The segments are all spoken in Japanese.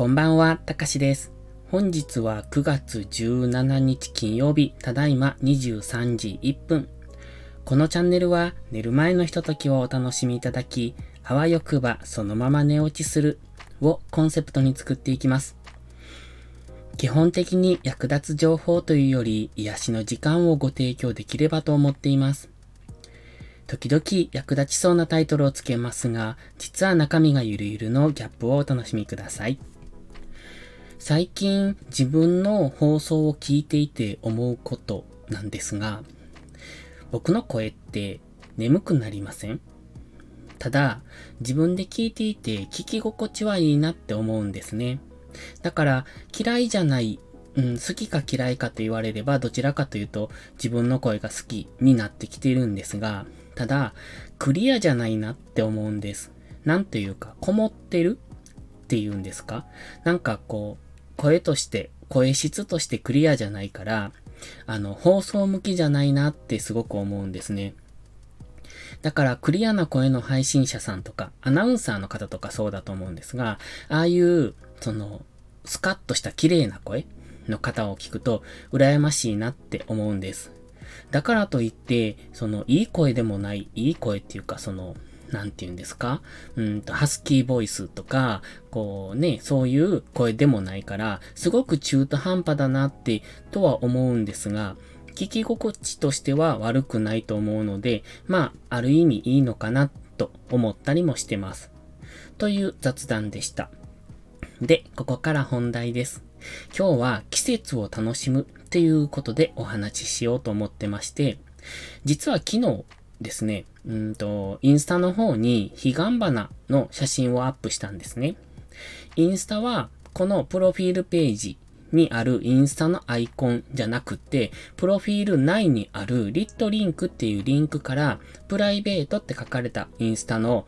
こんばんは、たかしです。本日は9月17日金曜日、ただいま23時1分。このチャンネルは寝る前のひとときをお楽しみいただき、あわよくばそのまま寝落ちするをコンセプトに作っていきます。基本的に役立つ情報というより癒しの時間をご提供できればと思っています。時々役立ちそうなタイトルをつけますが、実は中身がゆるゆるのギャップをお楽しみください。最近自分の放送を聞いていて思うことなんですが、僕の声って眠くなりません？ただ、自分で聞いていて聞き心地はいいなって思うんですね。だから嫌いじゃない、うん、好きか嫌いかと言われればどちらかというと自分の声が好きになってきてるんですが、ただ、クリアじゃないなって思うんです。なんというか、こもってるっていうんですか？なんかこう、声として、声質としてクリアじゃないから、あの、放送向きじゃないなってすごく思うんですね。だからクリアな声の配信者さんとか、アナウンサーの方とかそうだと思うんですが、ああいう、その、スカッとした綺麗な声の方を聞くと、羨ましいなって思うんです。だからといって、その、いい声でもない、いい声っていうか、その、なんて言うんですか？うんと、ハスキーボイスとか、こうね、そういう声でもないから、すごく中途半端だなって、とは思うんですが、聞き心地としては悪くないと思うので、まあ、ある意味いいのかな、と思ったりもしてます。という雑談でした。で、ここから本題です。今日は季節を楽しむっていうことでお話ししようと思ってまして、実は昨日ですね、うんと、インスタの方に彼岸花の写真をアップしたんですね。インスタは、このプロフィールページにあるインスタのアイコンじゃなくて、プロフィール内にあるリットリンクっていうリンクから、プライベートって書かれたインスタの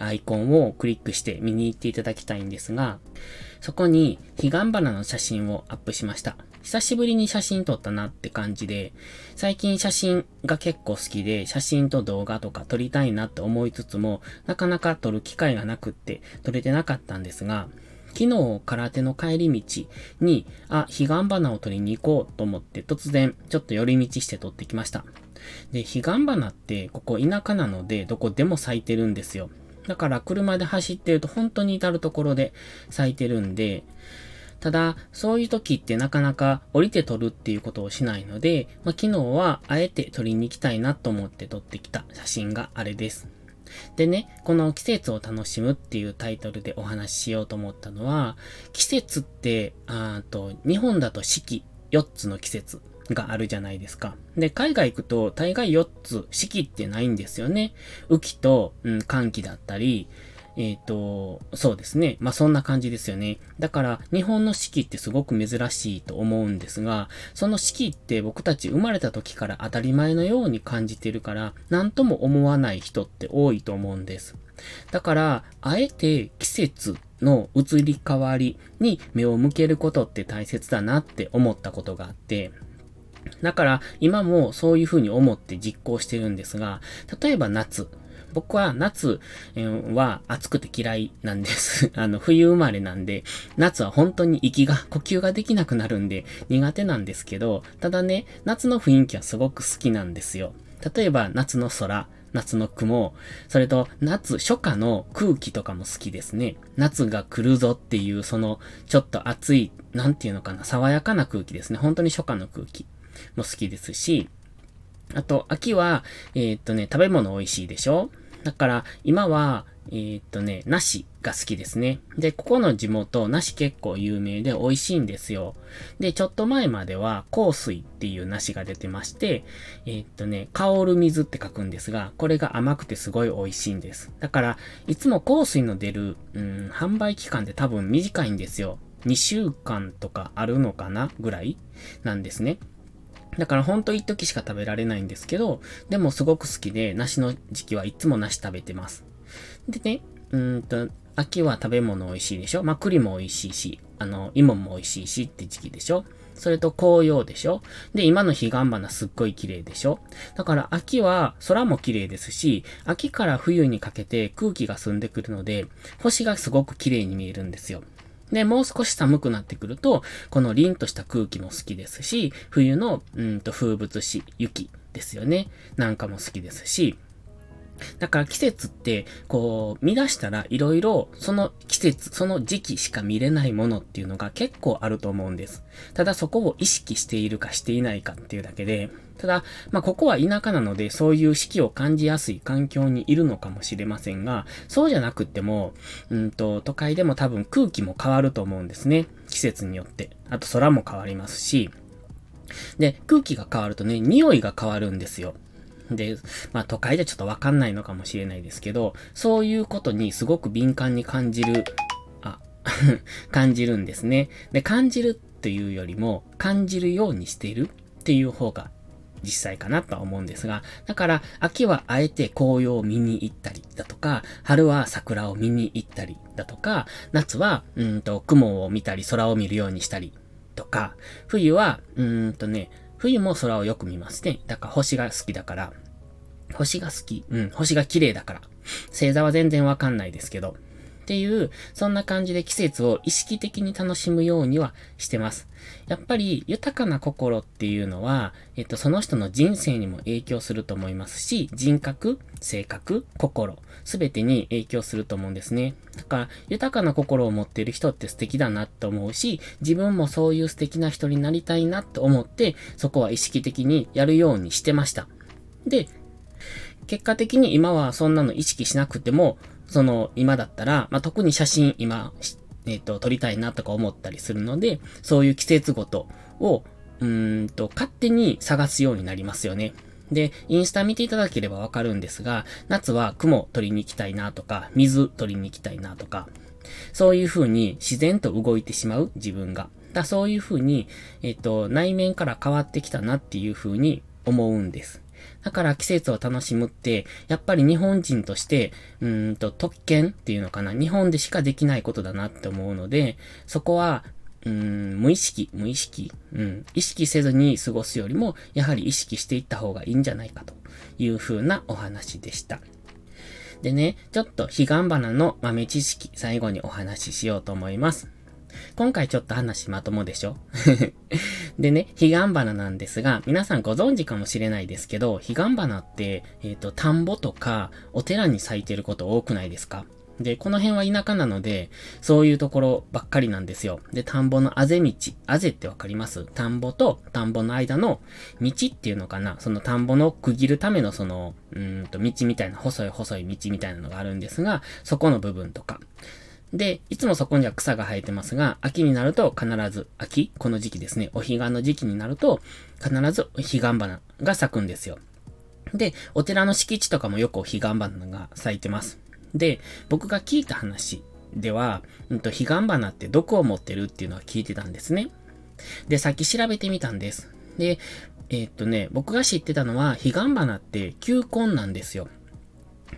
アイコンをクリックして見に行っていただきたいんですが、そこに彼岸花の写真をアップしました。久しぶりに写真撮ったなって感じで、最近写真が結構好きで、写真と動画とか撮りたいなって思いつつも、なかなか撮る機会がなくって撮れてなかったんですが、昨日空手の帰り道に、あ、彼岸花を撮りに行こうと思って突然ちょっと寄り道して撮ってきました。で、彼岸花ってここ田舎なのでどこでも咲いてるんですよ。だから車で走ってると本当に至るところで咲いてるんで、ただ、そういう時ってなかなか降りて撮るっていうことをしないので、まあ、昨日はあえて撮りに行きたいなと思って撮ってきた写真があれです。でね、この季節を楽しむっていうタイトルでお話ししようと思ったのは、季節って、あと、日本だと四季、4つの季節があるじゃないですか。で、海外行くと大概4つ四季ってないんですよね。雨季と、うん、寒季だったり、えっ、ー、と、そうですね。まあ、そんな感じですよね。だから、日本の四季ってすごく珍しいと思うんですが、その四季って僕たち生まれた時から当たり前のように感じてるから、何とも思わない人って多いと思うんです。だから、あえて季節の移り変わりに目を向けることって大切だなって思ったことがあって、だから今もそういうふうに思って実行してるんですが、例えば夏、僕は夏は暑くて嫌いなんです。あの、冬生まれなんで、夏は本当に息が、呼吸ができなくなるんで苦手なんですけど、ただね、夏の雰囲気はすごく好きなんですよ。例えば夏の空、夏の雲、それと夏、初夏の空気とかも好きですね。夏が来るぞっていう、その、ちょっと暑い、なんていうのかな、爽やかな空気ですね。本当に初夏の空気も好きですし、あと、秋は、えー、っとね、食べ物美味しいでしょ？だから、今は、えー、っとね、梨が好きですね。で、ここの地元、梨結構有名で美味しいんですよ。で、ちょっと前までは、香水っていう梨が出てまして、えー、っとね、香る水って書くんですが、これが甘くてすごい美味しいんです。だから、いつも香水の出る、うん、販売期間って多分短いんですよ。2週間とかあるのかなぐらいなんですね。だからほんと一時しか食べられないんですけど、でもすごく好きで、梨の時期はいつも梨食べてます。でね、うんと、秋は食べ物美味しいでしょ？まあ、栗も美味しいし、あの、芋も美味しいしって時期でしょ？それと紅葉でしょ？で、今の彼岸花すっごい綺麗でしょ？だから秋は空も綺麗ですし、秋から冬にかけて空気が澄んでくるので、星がすごく綺麗に見えるんですよ。で、もう少し寒くなってくると、この凛とした空気も好きですし、冬の、うんと風物詩、雪ですよね。なんかも好きですし、だから季節って、こう、見出したら色々、その季節、その時期しか見れないものっていうのが結構あると思うんです。ただそこを意識しているかしていないかっていうだけで、ただ、まあ、ここは田舎なので、そういう四季を感じやすい環境にいるのかもしれませんが、そうじゃなくっても、うんと、都会でも多分空気も変わると思うんですね。季節によって。あと空も変わりますし、で、空気が変わるとね、匂いが変わるんですよ。で、まあ都会じゃちょっとわかんないのかもしれないですけど、そういうことにすごく敏感に感じる、あ、感じるんですね。で、感じるっていうよりも、感じるようにしているっていう方が実際かなとは思うんですが、だから秋はあえて紅葉を見に行ったりだとか、春は桜を見に行ったりだとか、夏はうんと雲を見たり空を見るようにしたりとか、冬はうんとね、冬も空をよく見ますね。だから星が好きだから。星が好き。うん、星が綺麗だから。星座は全然わかんないですけど。っていう、そんな感じで季節を意識的に楽しむようにはしてます。やっぱり豊かな心っていうのは、えっと、その人の人生にも影響すると思いますし、人格、性格、心、すべてに影響すると思うんですね。だから、豊かな心を持っている人って素敵だなって思うし、自分もそういう素敵な人になりたいなって思って、そこは意識的にやるようにしてました。で、結果的に今はそんなの意識しなくても、その、今だったら、まあ、特に写真今、えっ、ー、と、撮りたいなとか思ったりするので、そういう季節ごとを、うんと、勝手に探すようになりますよね。で、インスタ見ていただければわかるんですが、夏は雲取りに行きたいなとか、水取りに行きたいなとか、そういう風に自然と動いてしまう自分が。だそういう風に、えっ、と、内面から変わってきたなっていう風に思うんです。だから季節を楽しむって、やっぱり日本人として、うんと特権っていうのかな、日本でしかできないことだなって思うので、そこは、うん、無意識、無意識、うん、意識せずに過ごすよりも、やはり意識していった方がいいんじゃないかという風なお話でした。でね、ちょっと彼岸花の豆知識、最後にお話ししようと思います。今回ちょっと話まともでしょ？でね、彼岸花なんですが、皆さんご存知かもしれないですけど、彼岸花って、えっ、ー、と、田んぼとか、お寺に咲いてること多くないですか？で、この辺は田舎なので、そういうところばっかりなんですよ。で、田んぼのあぜ道。あぜってわかります？田んぼと田んぼの間の道っていうのかな？その田んぼの区切るためのその、うんと道みたいな、細い細い道みたいなのがあるんですが、そこの部分とか。で、いつもそこには草が生えてますが、秋になると必ず、秋この時期ですね。お彼岸の時期になると、必ず彼岸花が咲くんですよ。で、お寺の敷地とかもよく彼岸花が咲いてます。で、僕が聞いた話では、うんと、彼岸花って毒を持ってるっていうのは聞いてたんですね。で、さっき調べてみたんです。で、えー、っとね、僕が知ってたのは、彼岸花って球根なんですよ。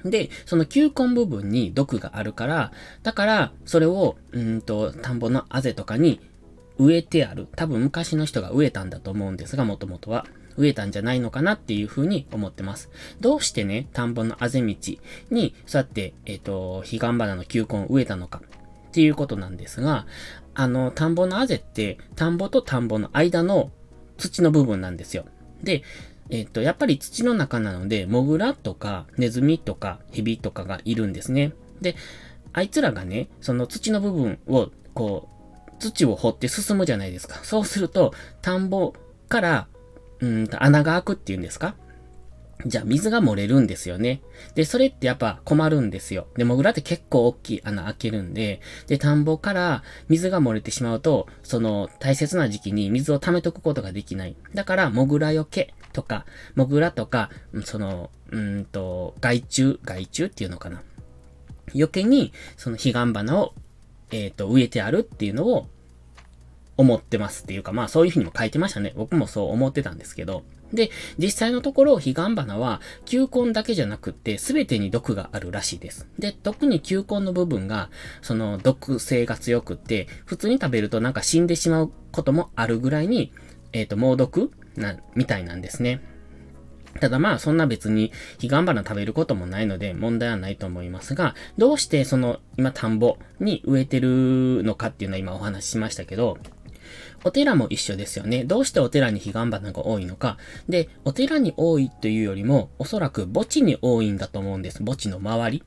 で、その球根部分に毒があるから、だから、それを、うんと、田んぼのあぜとかに植えてある。多分昔の人が植えたんだと思うんですが、もともとは。植えたんじゃないのかなっていうふうに思ってます。どうしてね、田んぼのあぜ道に、そうやって、えっ、ー、と、彼岸花の球根を植えたのかっていうことなんですが、あの、田んぼのあぜって、田んぼと田んぼの間の土の部分なんですよ。で、えっ、と、やっぱり土の中なので、モグラとかネズミとかヘビとかがいるんですね。で、あいつらがね、その土の部分を、こう、土を掘って進むじゃないですか。そうすると、田んぼから、うんと穴が開くっていうんですか？じゃあ水が漏れるんですよね。で、それってやっぱ困るんですよ。で、モグラって結構大きい穴開けるんで、で、田んぼから水が漏れてしまうと、その大切な時期に水を溜めとくことができない。だから、モグラよけとか、モグラとか、その、うんと、害虫、害虫っていうのかな。余計に、その彼岸花を、えっ、ー、と、植えてあるっていうのを思ってますっていうか、まあそういうふうにも書いてましたね。僕もそう思ってたんですけど。で、実際のところ、彼岸花は、球根だけじゃなくって、すべてに毒があるらしいです。で、特に球根の部分が、その毒性が強くって、普通に食べるとなんか死んでしまうこともあるぐらいに、えっ、ー、と、猛毒な、みたいなんですね。ただまあそんな別に彼岸花食べることもないので問題はないと思いますが、どうしてその今田んぼに植えてるのかっていうのは今お話ししましたけど、お寺も一緒ですよね。どうしてお寺に彼岸花が多いのか。で、お寺に多いというよりも、おそらく墓地に多いんだと思うんです。墓地の周り。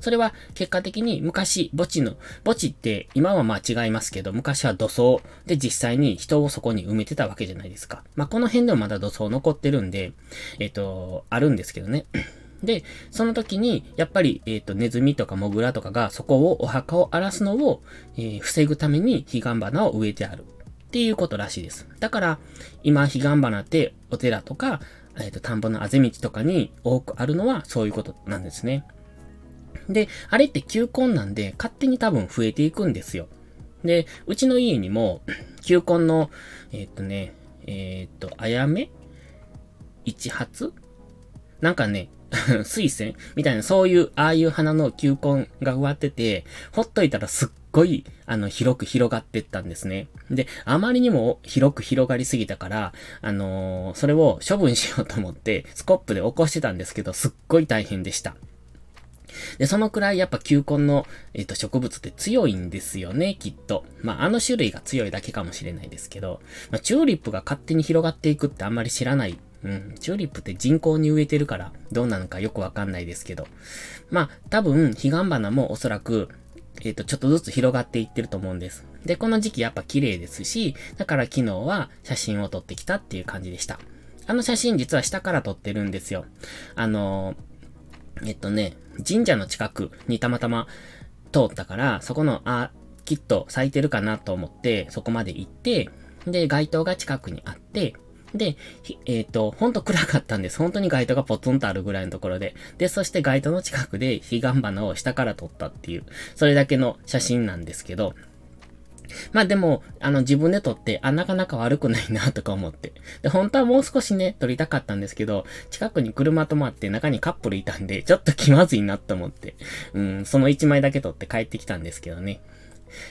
それは結果的に昔墓地の、墓地って今はまあ違いますけど、昔は土葬で実際に人をそこに埋めてたわけじゃないですか。まあこの辺でもまだ土葬残ってるんで、えっ、ー、と、あるんですけどね。で、その時に、やっぱり、えっ、ー、と、ネズミとかモグラとかがそこを、お墓を荒らすのを、えー、防ぐために彼岸花を植えてある。っていうことらしいです。だから、今、彼岸花ってお寺とか、えっ、ー、と、田んぼのあぜ道とかに多くあるのはそういうことなんですね。で、あれって球根なんで、勝手に多分増えていくんですよ。で、うちの家にも、球根の、えー、っとね、えー、っと、あやめ？一発？なんかね、水仙みたいな、そういう、ああいう花の球根が植わってて、ほっといたらすっごい、あの、広く広がってったんですね。で、あまりにも広く広がりすぎたから、あのー、それを処分しようと思って、スコップで起こしてたんですけど、すっごい大変でした。で、そのくらいやっぱ球根の、えっ、ー、と、植物って強いんですよね、きっと。まあ、あの種類が強いだけかもしれないですけど、まあ、チューリップが勝手に広がっていくってあんまり知らない。うん、チューリップって人工に植えてるからどうなのかよくわかんないですけど。まあ、多分、彼岸花もおそらく、えっ、ー、と、ちょっとずつ広がっていってると思うんです。で、この時期やっぱ綺麗ですし、だから昨日は写真を撮ってきたっていう感じでした。あの写真実は下から撮ってるんですよ。あのーえっとね、神社の近くにたまたま通ったから、そこの、あ、きっと咲いてるかなと思って、そこまで行って、で、街灯が近くにあって、で、えっ、ー、と、ほんと暗かったんです。本当に街灯がポツンとあるぐらいのところで。で、そして街灯の近くで彼岸花を下から撮ったっていう、それだけの写真なんですけど、まあでも、あの自分で撮って、あ、なかなか悪くないなとか思って。で、本当はもう少しね、撮りたかったんですけど、近くに車止まって中にカップルいたんで、ちょっと気まずいなと思って、うん、その1枚だけ撮って帰ってきたんですけどね。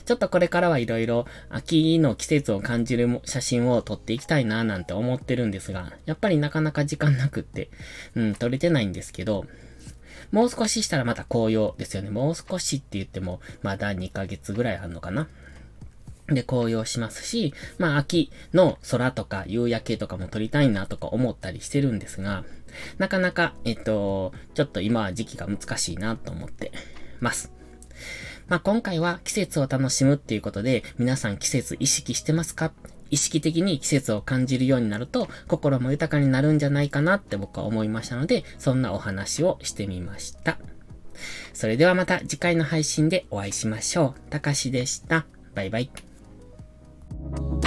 ちょっとこれからはいろいろ秋の季節を感じる写真を撮っていきたいななんて思ってるんですが、やっぱりなかなか時間なくって、うん、撮れてないんですけど、もう少ししたらまた紅葉ですよね。もう少しって言っても、まだ2ヶ月ぐらいあるのかな。で、紅葉しますし、まあ、秋の空とか夕焼けとかも撮りたいなとか思ったりしてるんですが、なかなか、えっと、ちょっと今は時期が難しいなと思ってます。まあ、今回は季節を楽しむっていうことで、皆さん季節意識してますか？意識的に季節を感じるようになると、心も豊かになるんじゃないかなって僕は思いましたので、そんなお話をしてみました。それではまた次回の配信でお会いしましょう。たかしでした。バイバイ。oh